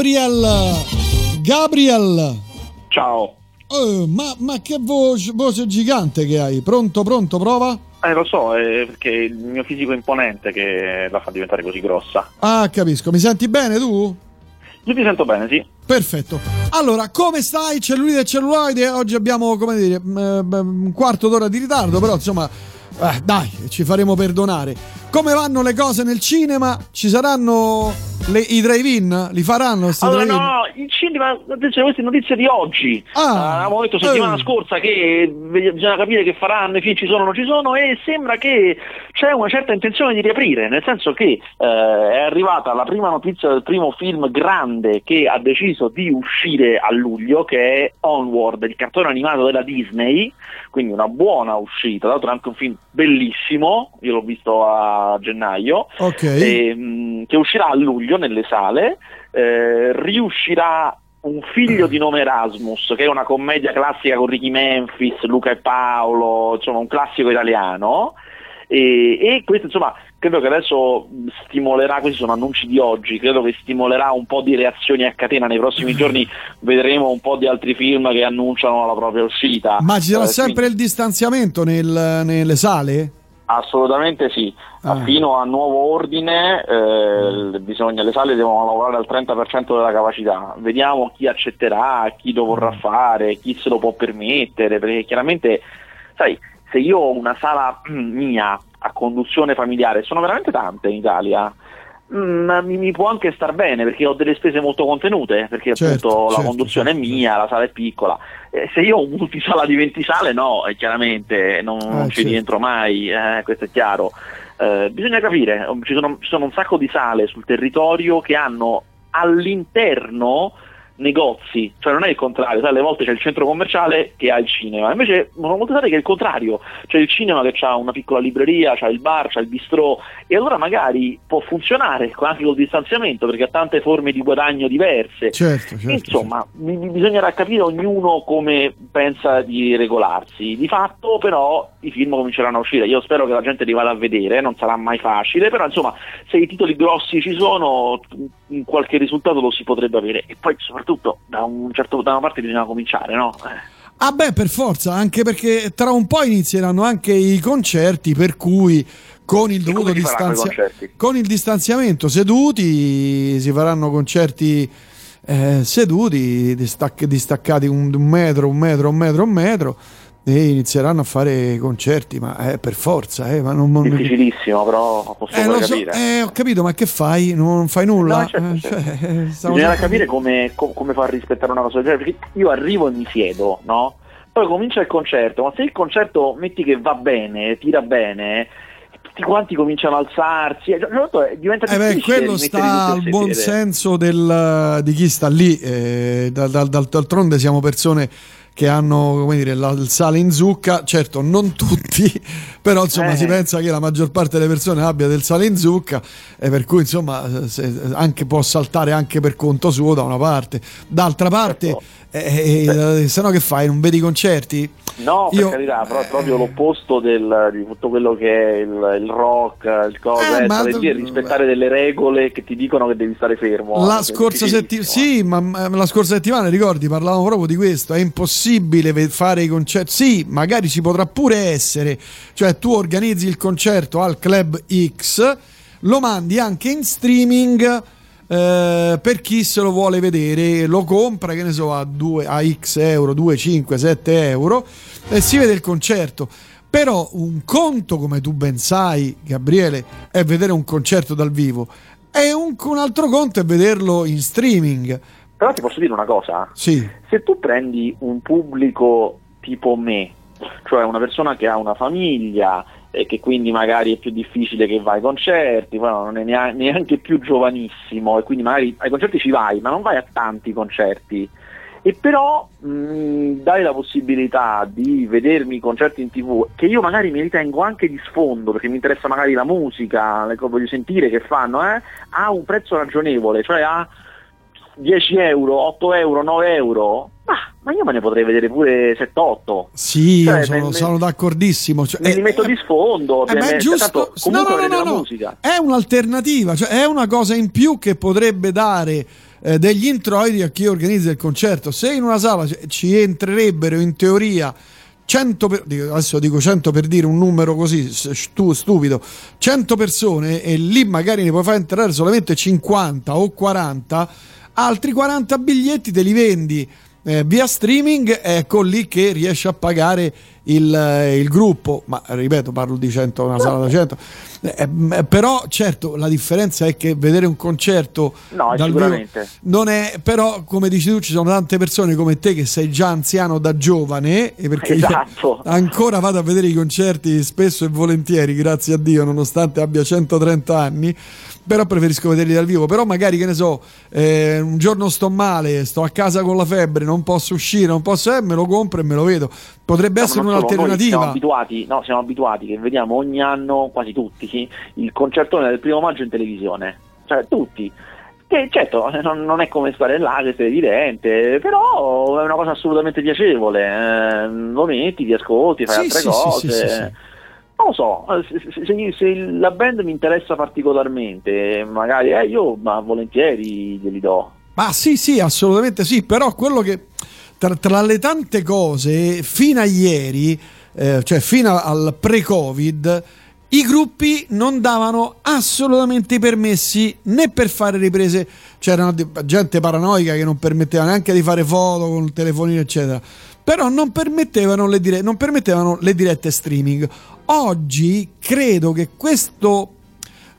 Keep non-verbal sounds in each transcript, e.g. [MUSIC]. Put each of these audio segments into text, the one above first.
Gabriel. Gabriel. Ciao. Oh, ma, ma, che voce, voce, gigante che hai? Pronto, pronto, prova? Eh, lo so, è perché il mio fisico imponente che la fa diventare così grossa. Ah, capisco. Mi senti bene tu? Io ti sento bene, sì. Perfetto. Allora, come stai? Cellulite e celluloide? Oggi abbiamo, come dire, un quarto d'ora di ritardo, però insomma, eh, dai, ci faremo perdonare. Come vanno le cose nel cinema? Ci saranno le, I drive-in li faranno? Allora, no, il cinema, attenzione, queste notizie di oggi. Ah, avevamo detto settimana eh. scorsa che bisogna capire che faranno, i film ci sono o non ci sono, e sembra che c'è una certa intenzione di riaprire, nel senso che eh, è arrivata la prima notizia del primo film grande che ha deciso di uscire a luglio, che è Onward, il cartone animato della Disney, quindi una buona uscita, tra l'altro anche un film bellissimo, io l'ho visto a gennaio, okay. e, mh, mm, che uscirà a luglio nelle sale, eh, riuscirà un figlio di nome Erasmus, che è una commedia classica con Ricky Memphis, Luca e Paolo, insomma un classico italiano. E, e, questo insomma credo che adesso stimolerà, questi sono annunci di oggi, credo che stimolerà un po' di reazioni a catena, nei prossimi [LAUGHS] giorni vedremo un po' di altri film che annunciano la propria uscita. Ma ci sarà eh, sempre quindi... il distanziamento nel, nelle sale? Assolutamente sì, ah. fino a nuovo ordine eh, bisogna, le sale devono lavorare al 30% della capacità, vediamo chi accetterà, chi lo vorrà mm. fare, chi se lo può permettere, perché chiaramente, sai, se io ho una sala [CLEARS THROAT] mia a conduzione familiare, sono veramente tante in Italia, Mm, mi, mi, può anche star bene perché ho delle spese molto contenute, perché certo, appunto certo, la conduzione certo, è mia, certo. la sala è piccola. Eh, se io ho un multisala di 20 sale, no, eh, chiaramente non, ah, ci certo. rientro mai, eh, questo è chiaro. Eh, bisogna capire, ci sono, ci sono un sacco di sale sul territorio che hanno all'interno negozi, cioè non è il contrario, sai, alle volte c'è il centro commerciale che ha il cinema, invece sono molte sale che è il contrario, c'è il cinema che ha una piccola libreria, c'ha il bar, c'ha il bistrò e allora magari può funzionare anche col distanziamento perché ha tante forme di guadagno diverse. Certo, certo, Insomma, certo. bisognerà capire ognuno come pensa di regolarsi. Di fatto però i film cominceranno a uscire, io spero che la gente li vada a vedere, non sarà mai facile, però insomma se i titoli grossi ci sono qualche risultato lo si potrebbe avere e poi soprattutto soprattutto da, un certo, da una parte bisogna cominciare, no? Eh. Ah beh, per forza, anche perché tra un po' inizieranno anche i concerti, per cui con il dovuto distanzia- con il distanziamento seduti si faranno concerti eh, seduti, distac- distaccati un, un metro, un metro, un metro, un metro e inizieranno a fare concerti, ma è per forza, eh, ma non, difficilissimo, però posso eh, capire. So, eh, ho capito, ma che fai? Non fai nulla? No, certo, certo. Cioè, Bisogna capire come, come, far rispettare una cosa del genere, perché io arrivo e mi siedo, no? Poi comincia il concerto, ma se il concerto metti che va bene, tira bene, tutti quanti cominciano a alzarsi, cioè, diventa eh beh, quello sta al buon senso del, di chi sta lì, eh, dal, dal, d'altronde siamo persone che hanno come dire, la, il sale in zucca, certo non tutti, [LAUGHS] però insomma eh. si pensa che la maggior parte delle persone abbia del sale in zucca e per cui insomma anche, può saltare anche per conto suo da una parte. D'altra parte, certo. Eh, eh, se no che fai? Non vedi i concerti? No, per Io, carità, però è proprio l'opposto del, di tutto quello che è il, il rock, il cosa, eh, ma, dire, rispettare delle regole che ti dicono che devi stare fermo. La scorsa settimana, sì, ma la scorsa settimana ricordi, parlavamo proprio di questo, è impossibile fare i concerti, sì, magari ci potrà pure essere, cioè tu organizzi il concerto al Club X, lo mandi anche in streaming eh, per chi se lo vuole vedere lo compra che ne so a, 2, a x euro 2, 5, 7 euro e si vede il concerto. Però un conto come tu ben sai Gabriele è vedere un concerto dal vivo. E un, un altro conto è vederlo in streaming. Però ti posso dire una cosa? Sì. se tu prendi un pubblico tipo me cioè una persona che ha una famiglia e che quindi magari è più difficile che vai ai concerti, poi non è neanche più giovanissimo e quindi magari ai concerti ci vai, ma non vai a tanti concerti. E però mh, dai la possibilità di vedermi i concerti in tv, che io magari mi ritengo anche di sfondo, perché mi interessa magari la musica, le, voglio sentire che fanno, eh, a un prezzo ragionevole, cioè a 10 euro, 8 euro, 9 euro, ma io me ne potrei vedere pure 7-8. Sì, cioè, sono, me, sono, d'accordissimo. Cioè, me li metto di sfondo, eh, è giusto. No, no, no, no, musica. È un'alternativa, cioè è una cosa in più che potrebbe dare eh, degli introiti a chi organizza il concerto. Se in una sala ci entrerebbero in teoria 100 per, adesso dico 100 per dire un numero così stupido 100 persone e lì magari ne puoi far entrare solamente 50 o 40 altri 40 biglietti te li vendi eh, via streaming ecco lì che riesci a pagare il, eh, il, gruppo ma ripeto parlo di 100 una sala da 100 eh, eh, però certo la differenza è che vedere un concerto no, dal vivo non è però come dici tu ci sono tante persone come te che sei già anziano da giovane e perché [LAUGHS] esatto. ancora vado a vedere i concerti spesso e volentieri grazie a Dio nonostante abbia 130 anni però preferisco vederli dal vivo. Però magari, che ne so, eh, un giorno sto male, sto a casa con la febbre, non posso uscire, non posso, eh, me lo compro e me lo vedo. Potrebbe no, essere un'alternativa. Siamo abituati, no, siamo abituati che vediamo ogni anno, quasi tutti, il concertone del primo maggio in televisione. Cioè, tutti. Che certo non, non, è come stare là, questo è evidente, però è una cosa assolutamente piacevole. Eh, lo metti, ti ascolti, fai sì, altre sì, cose. Sì, non lo so, se, se, se, la band mi interessa particolarmente, magari eh, io ma volentieri glieli do. Ma sì, sì, assolutamente sì, però quello che tra, tra le tante cose, fino a ieri, eh, cioè fino al pre-Covid, i gruppi non davano assolutamente i permessi né per fare riprese, c'era gente paranoica che non permetteva neanche di fare foto con il telefonino, eccetera però non permettevano le, dire- non permettevano le dirette streaming. Oggi credo che questo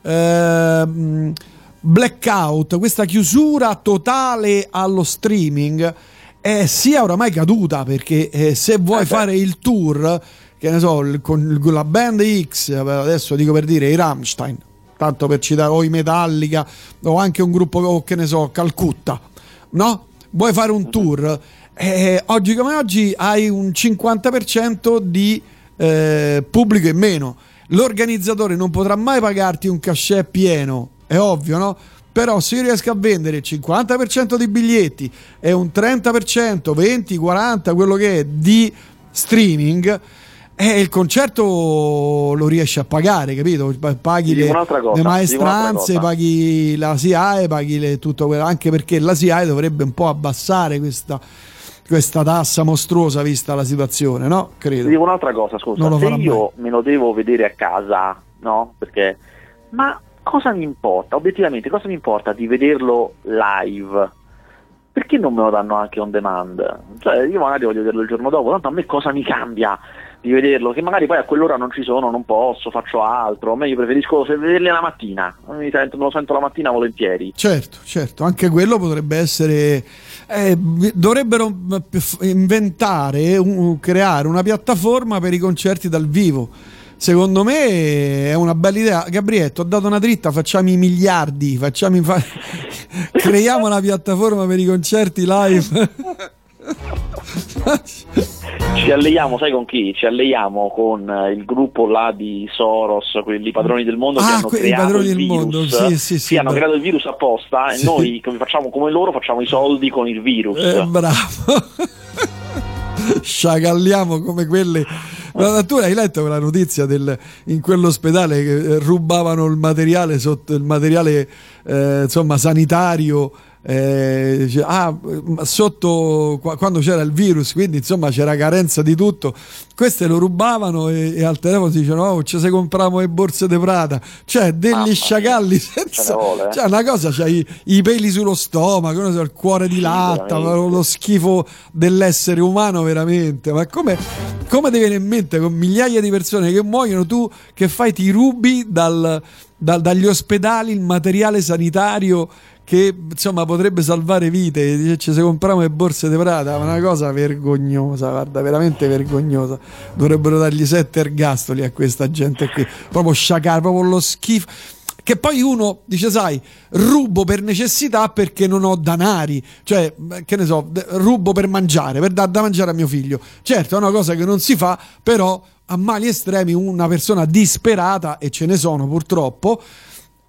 eh, blackout, questa chiusura totale allo streaming eh, sia oramai caduta perché eh, se vuoi eh fare il tour, che ne so, con la band X, adesso dico per dire i Rammstein, tanto per citare, o i Metallica, o anche un gruppo, o che ne so, Calcutta, no? Vuoi fare un tour? eh, oggi come oggi hai un 50% di eh, pubblico in meno. L'organizzatore non potrà mai pagarti un cachet pieno, è ovvio, no? Però se io riesco a vendere il 50% di biglietti e un 30%, 20, 40, quello che è di streaming, eh, il concerto lo riesci a pagare, capito? Paghi le, cosa, le, maestranze, paghi la SIAE, paghi le, tutto quello, anche perché la SIAE dovrebbe un po' abbassare questa questa tassa mostruosa vista la situazione, no? Credo. Ti dico un'altra cosa, scusa, se io mai. me lo devo vedere a casa, no? Perché ma cosa mi importa? Obiettivamente, cosa mi importa di vederlo live? Perché non me lo danno anche on demand? Cioè, io magari voglio vederlo il giorno dopo, tanto a me cosa mi cambia di vederlo? Che magari poi a quell'ora non ci sono, non posso, faccio altro. A me io preferisco vederli la mattina, sento, me lo sento la mattina volentieri. Certo, certo, anche quello potrebbe essere eh, dovrebbero inventare, un, creare una piattaforma per i concerti dal vivo. Secondo me è una bella idea. Gabrietto, ho dato una dritta, facciamo i miliardi, facciamo i fa- [LAUGHS] creiamo una piattaforma per i concerti live. [LAUGHS] ci alleiamo, sai con chi? Ci alleiamo con eh, il gruppo là di Soros, quelli padroni del mondo ah, che hanno que- creato il virus. Mondo. Sì, sì, sì, hanno creato il virus apposta e noi come facciamo come loro facciamo i soldi con il virus. Eh, bravo. [LAUGHS] Sciagalliamo come quelle. Ma tu hai letto quella notizia del, in quell'ospedale che eh, rubavano il materiale sotto il materiale eh, insomma sanitario eh, ah, sotto quando c'era il virus, quindi insomma c'era carenza di tutto. Queste lo rubavano e, e al telefono si dicevano: Oh, ci se compriamo le borse di Prada, cioè degli ah, sciacalli senza cioè, una cosa, c'hai i, i, peli sullo stomaco, il cuore di latta, lo schifo dell'essere umano, veramente. Ma come, come ti viene in mente con migliaia di persone che muoiono, tu che fai, ti rubi dal, dal, dagli ospedali il materiale sanitario? Che insomma potrebbe salvare vite. Dice, ci se compriamo le borse di Prada, una cosa vergognosa, guarda, veramente vergognosa. Dovrebbero dargli sette ergastoli a questa gente qui, proprio sciacare, proprio lo schifo. Che poi uno dice, sai, rubo per necessità perché non ho danari, cioè, che ne so, rubo per mangiare, per dar da mangiare a mio figlio. Certo, è una cosa che non si fa, però a mali estremi una persona disperata, e ce ne sono purtroppo,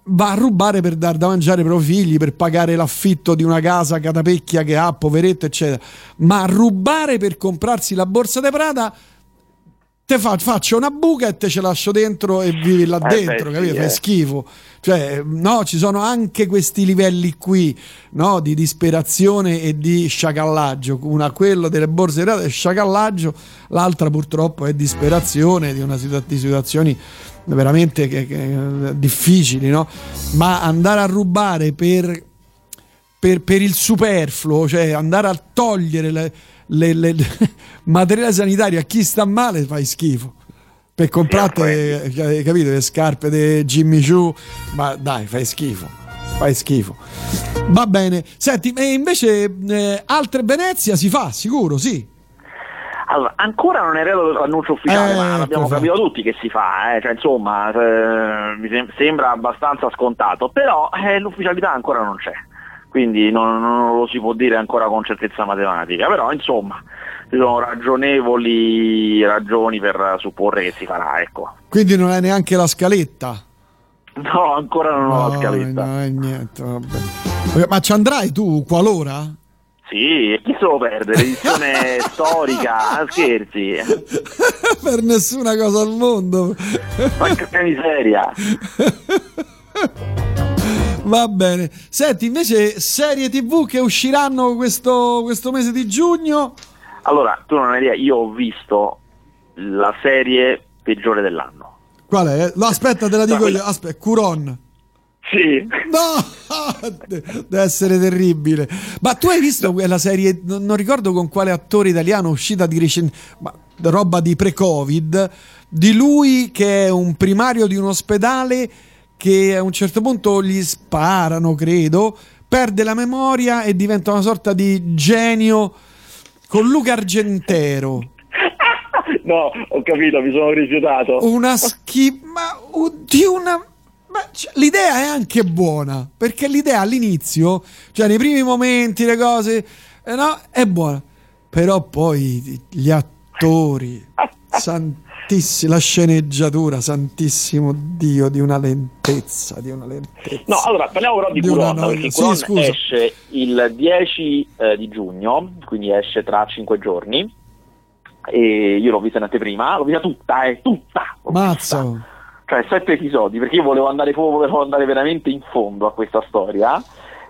va a rubare per dar da mangiare ai propri figli, per pagare l'affitto di una casa catapecchia che ha, poveretto, eccetera. Ma rubare per comprarsi la borsa di Prada te fa, faccio una buca e te ce lascio dentro e vivi là eh dentro, beh, capito? Sì, Fai eh. schifo. Cioè, no, ci sono anche questi livelli qui, no, di disperazione e di sciacallaggio. Una quello delle borse di è sciacallaggio, l'altra purtroppo è disperazione di una di situazioni veramente che, che, difficili, no? Ma andare a rubare per, per, per il superfluo, cioè andare a togliere le le, le, [LAUGHS] materiale sanitario a chi sta male fai schifo. Per comprare eh, capito le scarpe di Jimmy Choo ma dai fai schifo fai schifo. Va bene. Senti e invece eh, altre Venezia si fa sicuro sì. Allora, ancora non è arrivato l'annuncio ufficiale, eh, ma abbiamo capito tutti che si fa, eh? cioè, insomma, eh, mi sembra abbastanza scontato, però eh, l'ufficialità ancora non c'è quindi non, non, lo si può dire ancora con certezza matematica, però insomma ci sono ragionevoli ragioni per supporre che si farà. Ecco. Quindi non hai neanche la scaletta? No, ancora non ho no, la scaletta. No, niente. Ma ci andrai tu qualora? Sì, chi se lo perde? L'edizione [LAUGHS] storica, ah, scherzi. [LAUGHS] per nessuna cosa al mondo. Ma che miseria. [LAUGHS] Va bene. Senti, invece, serie TV che usciranno questo, questo mese di giugno? Allora, tu non hai idea, io ho visto la serie peggiore dell'anno. Qual è? No, aspetta, te la dico io. Aspetta, Curon. Sì. No, deve essere terribile. Ma tu hai visto quella serie, non ricordo con quale attore italiano uscita di recente, ma roba di pre-Covid, di lui che è un primario di un ospedale che a un certo punto gli sparano, credo, perde la memoria e diventa una sorta di genio con Luca Argentero. [LAUGHS] no, ho capito, mi sono rifiutato. Una schifo, ma oddio, una... Ma, cioè, l'idea è anche buona, perché l'idea all'inizio, cioè nei primi momenti, le cose, eh, no, è buona. Però poi gli attori, [LAUGHS] santi santissima la sceneggiatura, santissimo Dio, di una lentezza, di una lentezza. No, allora parliamo però di, di Curon, no... perché sì, Curon esce il 10 eh, di giugno, quindi esce tra 5 giorni. E io l'ho vista in anteprima, l'ho vista tutta, è eh, tutta. Mazzo. Cioè, sette episodi, perché io volevo andare, volevo andare veramente in fondo a questa storia.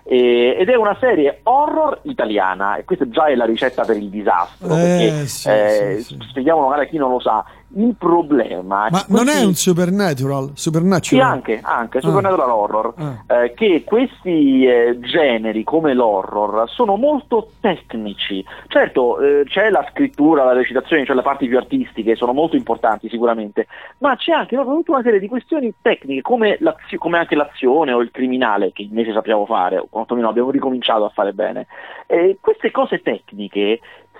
Ed è una serie horror italiana e questa già è la ricetta per il disastro eh, perché sì, eh, sì, sì. spieghiamo magari a chi non lo sa il problema Ma non è un supernatural? supernatural? Sì, anche, anche supernatural ah. horror. Ah. Eh, che questi eh, generi come l'horror sono molto tecnici. Certo, eh, c'è la scrittura, la recitazione, cioè le parti più artistiche, sono molto importanti sicuramente, ma c'è anche proprio tutta una serie di questioni tecniche come, come, anche l'azione o il criminale, che invece sappiamo fare, o quantomeno abbiamo ricominciato a fare bene. queste cose tecniche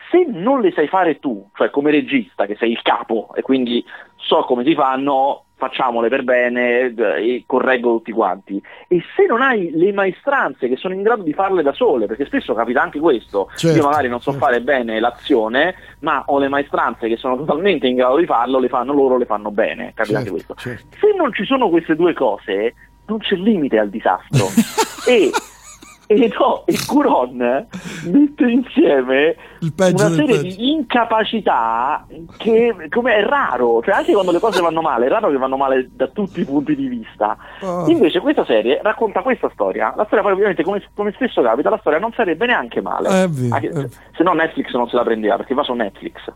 se non le sai fare tu, cioè come regista che sei il capo e quindi so come si fanno, facciamole per bene e correggo tutti quanti. E se non hai le maestranze che sono in grado di farle da sole, perché spesso capita anche questo, certo, io magari non so certo. fare bene l'azione, ma ho le maestranze che sono totalmente in grado di farlo, le fanno loro, le fanno bene, capita certo, anche questo. Certo. Se non ci sono queste due cose, non c'è limite al disastro. [LAUGHS] e e no, e Curon mette insieme una serie di incapacità che come è raro, cioè anche quando le cose vanno male, è raro che vanno male da tutti i punti di vista. Oh. Invece questa serie racconta questa storia, la storia poi ovviamente come, come spesso capita, la storia non sarebbe neanche male, eh, vero, anche, eh. se no Netflix non se la prendeva perché va su Netflix.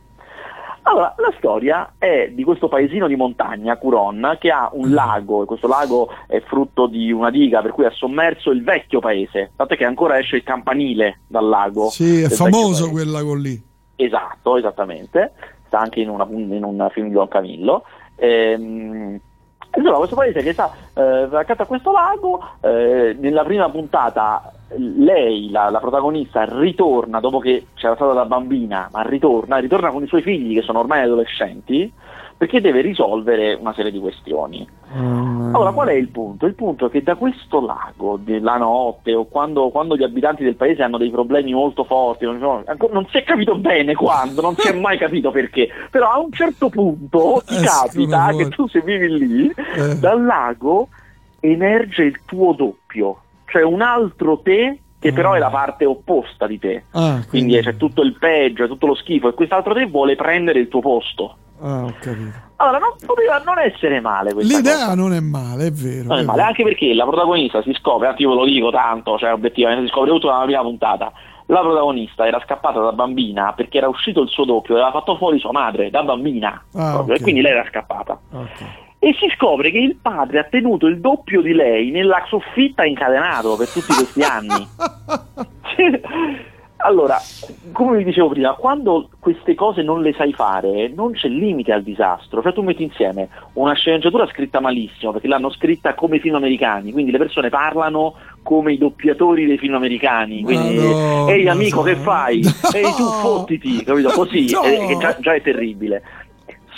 Allora, la storia è di questo paesino di montagna, Curon, che ha un mm. lago, e questo lago è frutto di una diga per cui ha sommerso il vecchio paese, tant'è che ancora esce il campanile dal lago. Sì, è famoso quel lago lì. Esatto, esattamente, sta anche in, una, in un film di Don Camillo. Ehm, insomma, questo paese che sta eh, accanto a questo lago, eh, nella prima puntata lei, la, la, protagonista, ritorna dopo che c'era stata da bambina, ma ritorna, ritorna con i suoi figli che sono ormai adolescenti perché deve risolvere una serie di questioni. Mm. Allora, qual è il punto? Il punto è che da questo lago, della notte, o quando, quando gli abitanti del paese hanno dei problemi molto forti, non, non, si è capito bene quando, non si è mai capito perché, però a un certo punto ti eh, capita che tu se vivi lì, eh. dal lago emerge il tuo doppio, cioè un altro te che però è la parte opposta di te. Ah, quindi, quindi c'è tutto il peggio, tutto lo schifo e quest'altro te vuole prendere il tuo posto. Ah, ho capito. Allora, non poteva non essere male L'idea cosa. non è male, è vero. Non è, è male, anche perché la protagonista si scopre, anche io ve lo dico tanto, cioè obiettivamente si scopre tutto dalla prima puntata. La protagonista era scappata da bambina perché era uscito il suo doppio aveva fatto fuori sua madre da bambina. Ah, okay. E quindi lei era scappata. Okay e si scopre che il padre ha tenuto il doppio di lei nella soffitta incatenato per tutti questi anni. [LAUGHS] [LAUGHS] [LAUGHS] allora, come vi dicevo prima, quando queste cose non le sai fare, non c'è limite al disastro. Cioè tu metti insieme una sceneggiatura scritta malissimo, perché l'hanno scritta come i film americani, quindi le persone parlano come i doppiatori dei film americani. Quindi, no, ehi amico, so. che fai? [LAUGHS] No. Ehi tu, fottiti, capito? Così, no. eh, già, già è terribile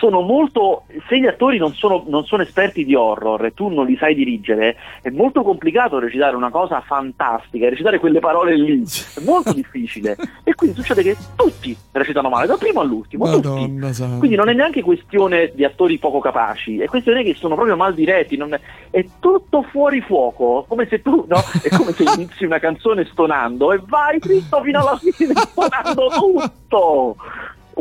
sono molto, se gli attori non sono, non sono, esperti di horror e tu non li sai dirigere, è molto complicato recitare una cosa fantastica, recitare quelle parole lì, è molto difficile. [LAUGHS] E quindi succede che tutti recitano male, dal primo all'ultimo. Madonna, quindi non è neanche questione di attori poco capaci, è questione che sono proprio mal diretti, è, è, tutto fuori fuoco, come se tu, no? È come se inizi una canzone stonando e vai dritto fino alla fine stonando tutto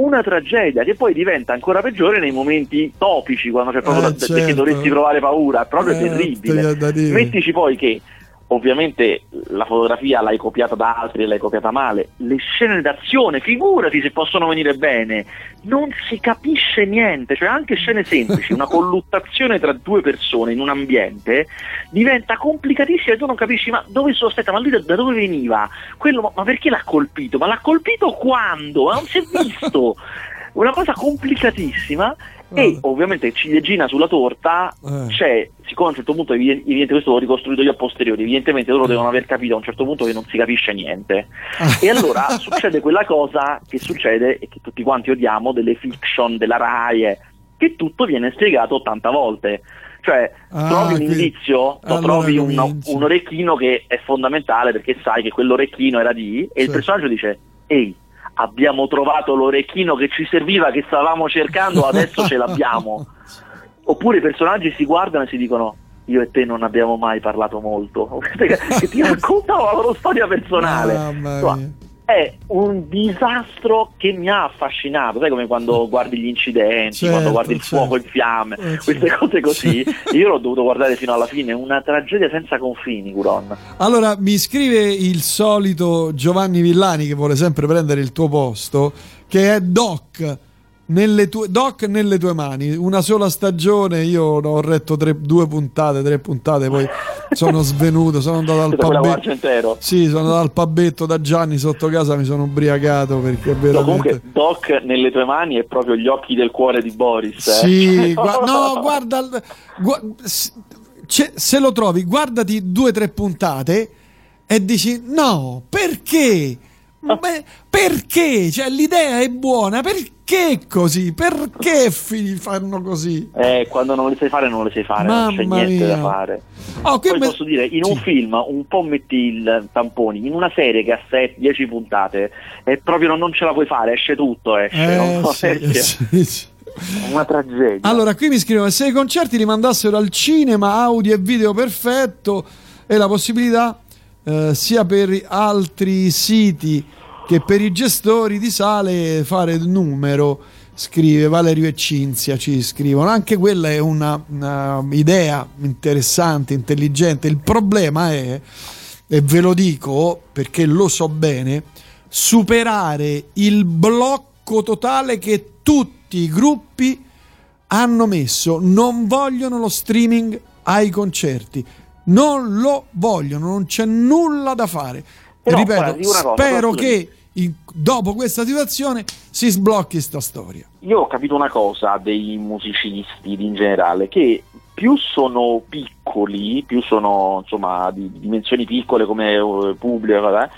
una tragedia che poi diventa ancora peggiore nei momenti topici quando c'è proprio eh, da, certo. perché dovresti provare paura, è proprio eh, terribile. Mettici poi che ovviamente la fotografia l'hai copiata da altri e l'hai copiata male, le scene d'azione, figurati se possono venire bene, non si capisce niente, cioè anche scene semplici, una [LAUGHS] colluttazione tra due persone in un ambiente diventa complicatissima e tu non capisci ma dove sono? Stata, ma lui da, dove veniva, Quello, ma perché l'ha colpito, ma l'ha colpito quando, ma non si è visto, [LAUGHS] una cosa complicatissima e ovviamente ciliegina sulla torta eh. c'è, siccome a un certo punto, evidentemente questo l'ho ricostruito io a posteriori, evidentemente loro devono aver capito a un certo punto che non si capisce niente. e allora [LAUGHS] succede quella cosa che succede e che tutti quanti odiamo delle fiction della RAI, che tutto viene spiegato 80 volte. Cioè, ah, trovi un indizio, allora trovi un, un, orecchino che è fondamentale perché sai che quell'orecchino era di, e sì. il personaggio dice, ehi, abbiamo trovato l'orecchino che ci serviva, che stavamo cercando, adesso ce l'abbiamo. [LAUGHS] Oppure i personaggi si guardano e si dicono io e te non abbiamo mai parlato molto, [LAUGHS] che ti raccontano la loro storia personale. È un disastro che mi ha affascinato, sai come quando guardi gli incidenti, certo, quando guardi il certo. fuoco in fiamme, eh, queste certo. cose così, [LAUGHS] io l'ho dovuto guardare fino alla fine, una tragedia senza confini, Curon. Allora, mi scrive il solito Giovanni Villani che vuole sempre prendere il tuo posto, che è Doc nelle tue, Doc nelle tue mani, una sola stagione, io ho retto tre, due puntate, tre puntate, poi sono svenuto, sono andato al pabetto. Sì, sono andato al pabetto da Gianni sotto casa, mi sono ubriacato perché veramente... No, comunque Doc nelle tue mani è proprio gli occhi del cuore di Boris. Eh? Sì, [LAUGHS] gu- no, guarda, gu- se lo trovi, guardati due o tre puntate e dici no, perché? Beh, perché? Cioè, l'idea è buona, perché così? Perché fanno così? Eh, quando non le sai fare, non le sai fare, Mamma non c'è niente mia. da fare. Oh, Poi me... posso dire, in un sì. film un po' metti il tamponi, in una serie che ha 10 puntate, e proprio non, ce la puoi fare, esce tutto, esce. Eh, sì, [LAUGHS] esce. Sì, una tragedia. Allora, qui mi scrivono: se i concerti li mandassero al cinema, audio e video perfetto, e la possibilità eh, sia per altri siti che per i gestori di sale fare il numero scrive Valerio e Cinzia ci scrivono. Anche quella è una, una idea interessante intelligente. Il problema è e ve lo dico perché lo so bene superare il blocco totale che tutti i gruppi hanno messo. Non vogliono lo streaming ai concerti non lo vogliono, non c'è nulla da fare. Però, Ripeto, cosa, spero che in, dopo questa situazione si sblocchi sta storia. Io ho capito una cosa dei musicisti in generale, che più sono piccoli, più sono insomma di dimensioni piccole come uh, pubblico, vabbè,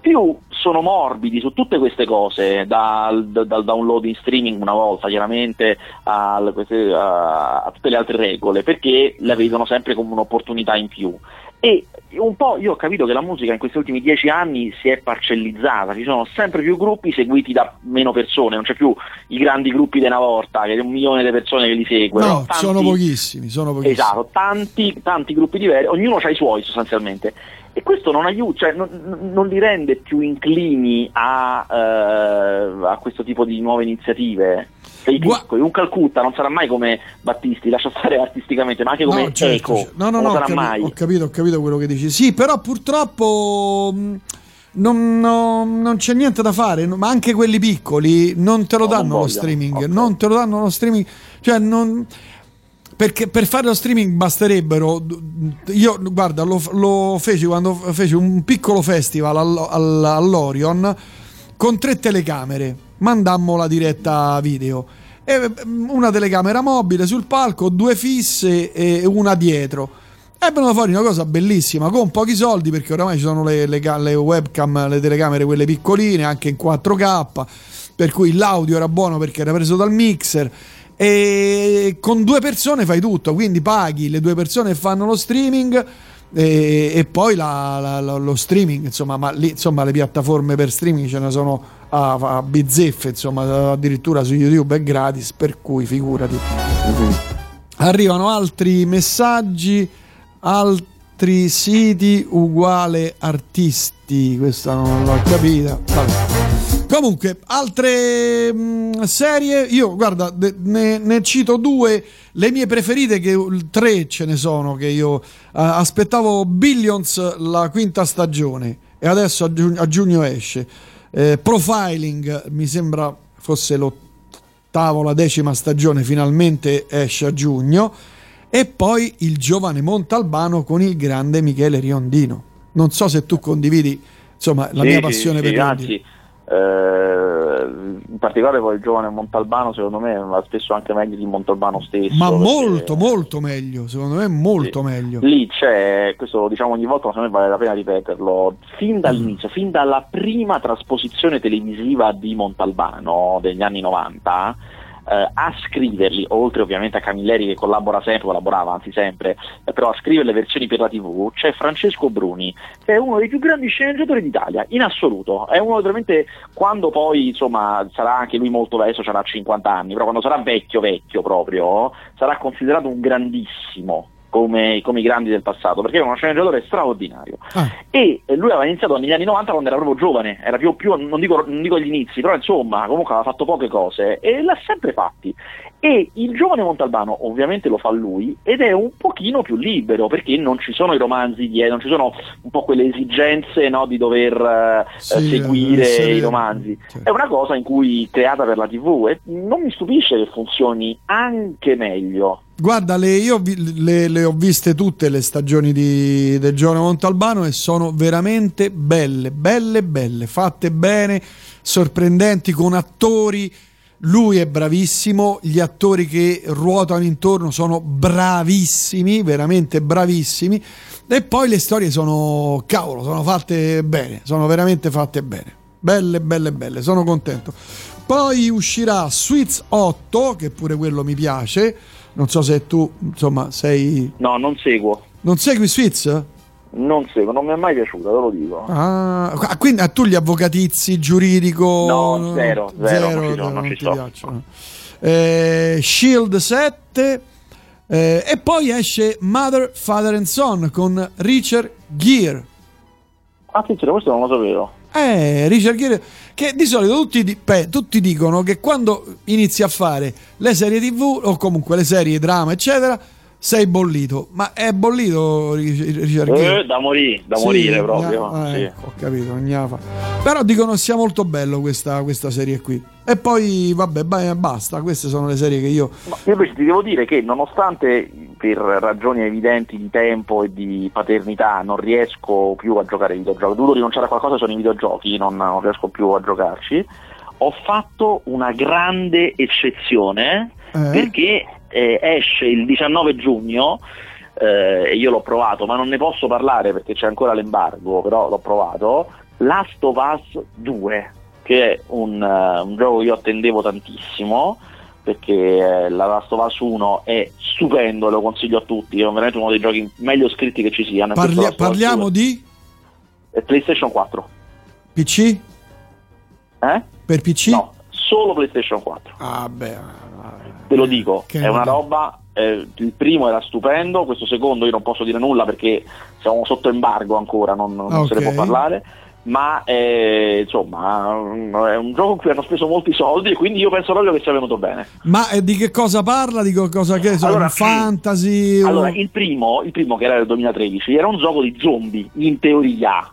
più sono morbidi su tutte queste cose, dal, dal download in streaming una volta chiaramente a, a, a, tutte le altre regole, perché la vedono sempre come un'opportunità in più. e un po' io ho capito che la musica in questi ultimi dieci anni si è parcellizzata, ci sono sempre più gruppi seguiti da meno persone, non c'è più i grandi gruppi di una volta, che è un milione di persone che li seguono. No, tanti, sono pochissimi, sono pochissimi. Esatto, tanti, tanti gruppi diversi, ognuno ha i suoi sostanzialmente. E questo non aiuta, cioè non, non, li rende più inclini a, uh, a questo tipo di nuove iniziative sei piccoli, un Calcutta non sarà mai come Battisti, lascia stare artisticamente, ma anche come no, certo, Eco. No, no, no, sarà ho, mai. ho capito, ho capito quello che dici. Sì, però purtroppo non, no, non, c'è niente da fare, ma anche quelli piccoli non te lo no, danno lo streaming, okay. non te lo danno lo streaming, cioè non perché per fare lo streaming basterebbero io guarda lo, lo feci quando feci un piccolo festival all'Orion con tre telecamere mandammo la diretta video. E mm, una telecamera mobile sul palco, due fisse e una dietro. E venuta fuori una cosa bellissima con pochi soldi perché oramai ci sono le, le, le, webcam, le telecamere quelle piccoline anche in 4K per cui l'audio era buono perché era preso dal mixer e con due persone fai tutto quindi paghi le due persone che fanno lo streaming e, e poi la, la, lo streaming, insomma, ma lì insomma le piattaforme per streaming ce ne sono a, a bizzeffe, insomma, addirittura su YouTube è gratis, per cui figurati. Mm-hmm. Arrivano altri messaggi, altri siti uguale artisti, questa non l'ho capita. Vabbè. Comunque, altre mh, mm, serie, io guarda, ne, ne, cito due, le mie preferite, che tre ce ne sono, che io uh, aspettavo Billions la quinta stagione e adesso a, giugno, a giugno esce. Eh, profiling mi sembra fosse l'ottava, la decima stagione, finalmente esce a giugno. E poi il giovane Montalbano con il grande Michele Riondino. Non so se tu condividi insomma, la sì, mia passione sì, per Riondino. Eh, in particolare poi il giovane Montalbano secondo me va spesso anche meglio di Montalbano stesso ma molto molto meglio secondo me molto sì. meglio lì c'è questo lo diciamo ogni volta ma secondo me vale la pena ripeterlo fin dall'inizio mm. fin dalla prima trasposizione televisiva di Montalbano degli anni 90 eh, a scriverli, oltre ovviamente a Camilleri che collabora sempre, collaborava anzi sempre, eh, però a scrivere le versioni per la TV, c'è Francesco Bruni, che è uno dei più grandi sceneggiatori d'Italia, in assoluto. È uno veramente, quando poi insomma sarà anche lui molto vecchio, sarà 50 anni, però quando sarà vecchio vecchio proprio, sarà considerato un grandissimo come, come, i grandi del passato, perché era uno sceneggiatore straordinario. Ah. E lui aveva iniziato negli anni 90 quando era proprio giovane, era più, più non, dico, non dico agli inizi, però insomma comunque aveva fatto poche cose e l'ha sempre fatti. E il giovane Montalbano ovviamente lo fa lui ed è un pochino più libero perché non ci sono i romanzi dietro, non ci sono un po' quelle esigenze no, di dover uh, sì, seguire sì, i romanzi. Sì. È una cosa in cui creata per la TV e non mi stupisce che funzioni anche meglio Guarda, le, io le, le, ho viste tutte le stagioni di, del giovane Montalbano e sono veramente belle, belle, belle, fatte bene, sorprendenti, con attori. Lui è bravissimo, gli attori che ruotano intorno sono bravissimi, veramente bravissimi. E poi le storie sono, cavolo, sono fatte bene, sono veramente fatte bene. Belle, belle, belle, sono contento. Poi uscirà Sweets 8, che pure quello mi piace non so se tu, insomma, sei... No, non seguo. Non segui Swiss? Non seguo, non mi è mai piaciuta, te lo dico. Ah, quindi a tu gli avvocatizi, giuridico... No, zero, zero, zero non ci, sono, non ci ti piacciono. Eh, Shield 7... Eh, e poi esce Mother, Father and Son con Richard Gere. Attenzione, questo non lo sapevo. Eh, Richard Gere, che di solito tutti, beh, tutti, dicono che quando inizi a fare le serie tv o comunque le serie drama, eccetera, sei bollito. Ma è bollito Richard? Eh, da morire, da sì, morire proprio. Gna, eh, sì. Ho capito, gnafa. Però dicono sia molto bello questa, questa serie qui. E poi, vabbè, basta, queste sono le serie che io... Ma io invece ti devo dire che nonostante per ragioni evidenti di tempo e di paternità non riesco più a giocare ai videogiochi, dovuto rinunciare a qualcosa sono i videogiochi, non, non riesco più a giocarci, ho fatto una grande eccezione eh? perché eh, esce il 19 giugno eh, io l'ho provato, ma non ne posso parlare perché c'è ancora l'embargo, però l'ho provato, Last of Us 2 che è un, uh, un gioco che io attendevo tantissimo, perché eh, la Last of Us 1 è stupendo, lo consiglio a tutti, è veramente uno dei giochi meglio scritti che ci siano. Parli- parliamo di? PlayStation 4. PC? Eh? Per PC? No, solo PlayStation 4. Ah, beh. Te lo dico, che è una roba. Eh, il primo era stupendo, questo secondo io non posso dire nulla perché siamo sotto embargo ancora, non, non okay. se ne può parlare ma eh, insomma è un gioco in cui hanno speso molti soldi e quindi io penso proprio che sia venuto bene. Ma eh, di che cosa parla? Di cosa che so, allora, fantasy? Allora, il primo, il primo che era del 2013 era un gioco di zombie in teoria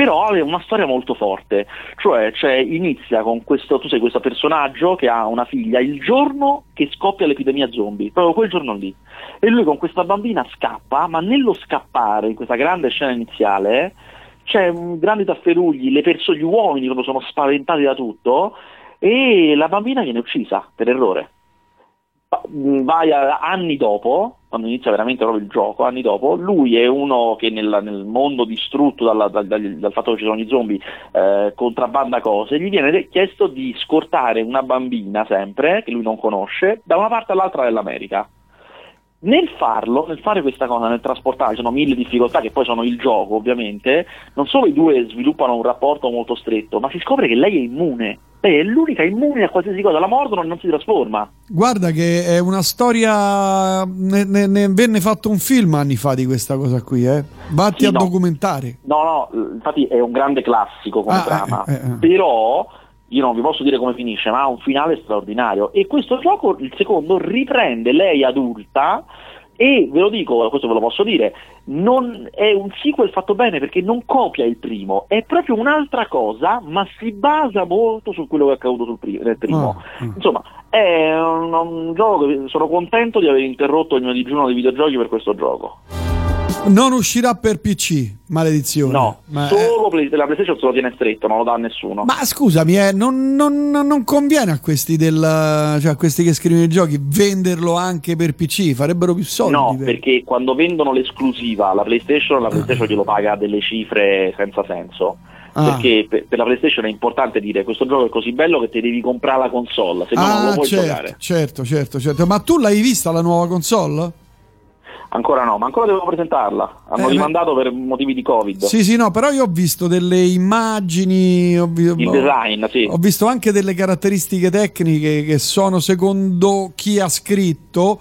però aveva una storia molto forte, cioè, cioè, inizia con questo, tu sei questo personaggio che ha una figlia il giorno che scoppia l'epidemia zombie, proprio quel giorno lì, e lui con questa bambina scappa, ma nello scappare, in questa grande scena iniziale, c'è un grande tafferugli, le persone, gli uomini proprio sono spaventati da tutto e la bambina viene uccisa per errore. Vai a, anni dopo, quando inizia veramente proprio il gioco, anni dopo, lui è uno che nel, nel mondo distrutto dalla, dal, dal, dal, fatto che ci sono gli zombie eh, contrabbanda cose, gli viene chiesto di scortare una bambina sempre, che lui non conosce, da una parte all'altra dell'America nel farlo, nel fare questa cosa, nel trasportare, ci sono mille difficoltà che poi sono il gioco ovviamente, non solo i due sviluppano un rapporto molto stretto, ma si scopre che lei è immune. Lei è l'unica immune a qualsiasi cosa, la mordono e non si trasforma. Guarda che è una storia, ne, ne, ne, venne fatto un film anni fa di questa cosa qui, eh? Vatti sì, a no. documentare. No, no, infatti è un grande classico come ah, trama, eh, eh, eh. però io non vi posso dire come finisce, ma ha un finale straordinario. E questo gioco, il secondo, riprende lei adulta e ve lo dico, questo ve lo posso dire, non è un sequel fatto bene perché non copia il primo, è proprio un'altra cosa, ma si basa molto su quello che è accaduto primo, nel primo. Oh. Insomma, è un, un, gioco sono contento di aver interrotto il mio digiuno dei videogiochi per questo gioco. Non uscirà per PC, maledizione. No, ma solo è... la PlayStation se lo tiene stretto, non lo dà a nessuno. Ma scusami, eh, non, non, non, conviene a questi, del, cioè a questi che scrivono i giochi venderlo anche per PC, farebbero più soldi. No, per... perché quando vendono l'esclusiva alla PlayStation, la PlayStation glielo paga delle cifre senza senso. Ah. Perché per, per, la PlayStation è importante dire questo gioco è così bello che ti devi comprare la console, se no ah, non lo puoi certo, giocare. Certo, certo, certo. Ma tu l'hai vista la nuova console? Ancora no, ma ancora devo presentarla. Hanno eh, rimandato per motivi di Covid. Sì, sì, no, però io ho visto delle immagini, ho, vi- il design, sì. Ho visto anche delle caratteristiche tecniche che sono, secondo chi ha scritto,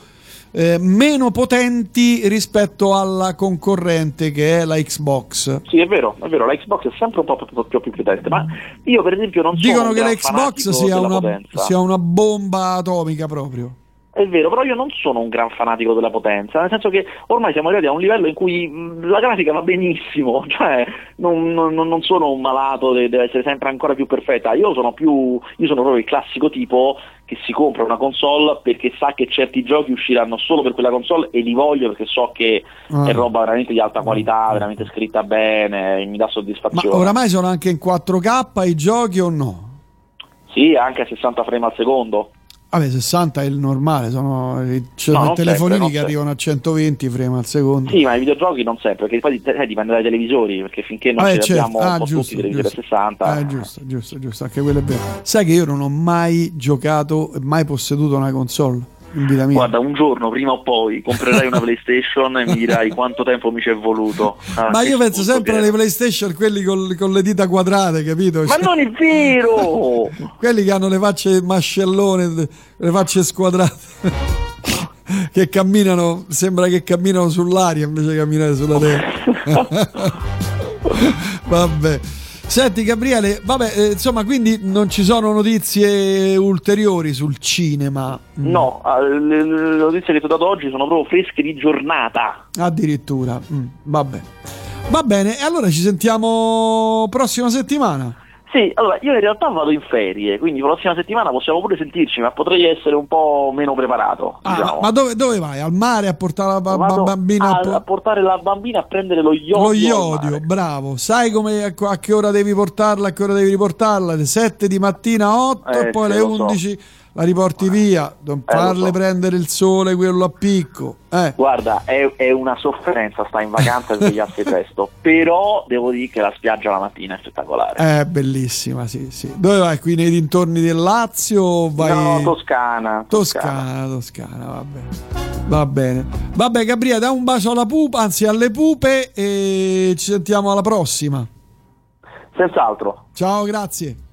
eh, meno potenti rispetto alla concorrente che è la Xbox. Sì, è vero, è vero, la Xbox è sempre un po' più, più, più potente, ma io per esempio non Dicono sono che la Xbox sia una, sia una bomba atomica proprio. È vero, però io non sono un gran fanatico della potenza, nel senso che ormai siamo arrivati a un livello in cui la grafica va benissimo, [LAUGHS] cioè non, non, non sono un malato, deve essere sempre ancora più perfetta. Io sono più, io sono proprio il classico tipo che si compra una console perché sa che certi giochi usciranno solo per quella console e li voglio perché so che ah. è roba veramente di alta qualità, veramente scritta bene, mi dà soddisfazione. Ma oramai sono anche in 4K i giochi o no? Sì, anche a 60 frame al secondo. Vabbè, 60 è il normale, sono cioè, no, telefonini sempre, che sempre. arrivano a 120 frame al secondo. Sì, ma i videogiochi non sempre, perché poi eh, dipende dai televisori, perché finché non ah, ce certo. abbiamo ah, un giusto, tutti i televisori 60. Ah, giusto, giusto, giusto, anche quello è vero. Sai che io non ho mai giocato, mai posseduto una console? Guarda, un giorno prima o poi comprerai una [LAUGHS] PlayStation e mi dirai quanto tempo mi ci è voluto. Ah, Ma io penso sempre alle PlayStation, quelli con, con, le dita quadrate, capito? Ma cioè, non è vero! [LAUGHS] quelli che hanno le facce mascellone, le facce squadrate. [LAUGHS] che camminano, sembra che camminano sull'aria invece che camminare sulla terra. Vabbè. Senti Gabriele, vabbè, eh, insomma, quindi non ci sono notizie ulteriori sul cinema? Mm. No, eh, le, le, notizie che ti ho dato oggi sono proprio fresche di giornata. Addirittura, mm, vabbè. Va bene, e allora ci sentiamo prossima settimana. Sì, allora io in realtà vado in ferie, quindi la prossima settimana possiamo pure sentirci, ma potrei essere un po' meno preparato. Ah, diciamo. Ma dove, dove, vai? Al mare a portare la ba- bambina? A, a, portare la bambina a prendere lo iodio. Lo iodio, bravo. Sai come, a che ora devi portarla, a che ora devi riportarla? Le 7 di mattina, 8 eh, e poi alle 11 so. La riporti eh. via, non farle so. prendere il sole quello a picco. Eh. Guarda, è, è, una sofferenza sta in vacanza e svegliarsi [LAUGHS] presto, però devo dire che la spiaggia la mattina è spettacolare. È bellissima, sì, sì. Dove vai? Qui nei dintorni del Lazio? Vai... No, Toscana. Toscana, Toscana, Toscana va bene. Va bene. Vabbè, Gabriele, da un bacio alla pupa, anzi alle pupe e ci sentiamo alla prossima. Senz'altro. Ciao, grazie.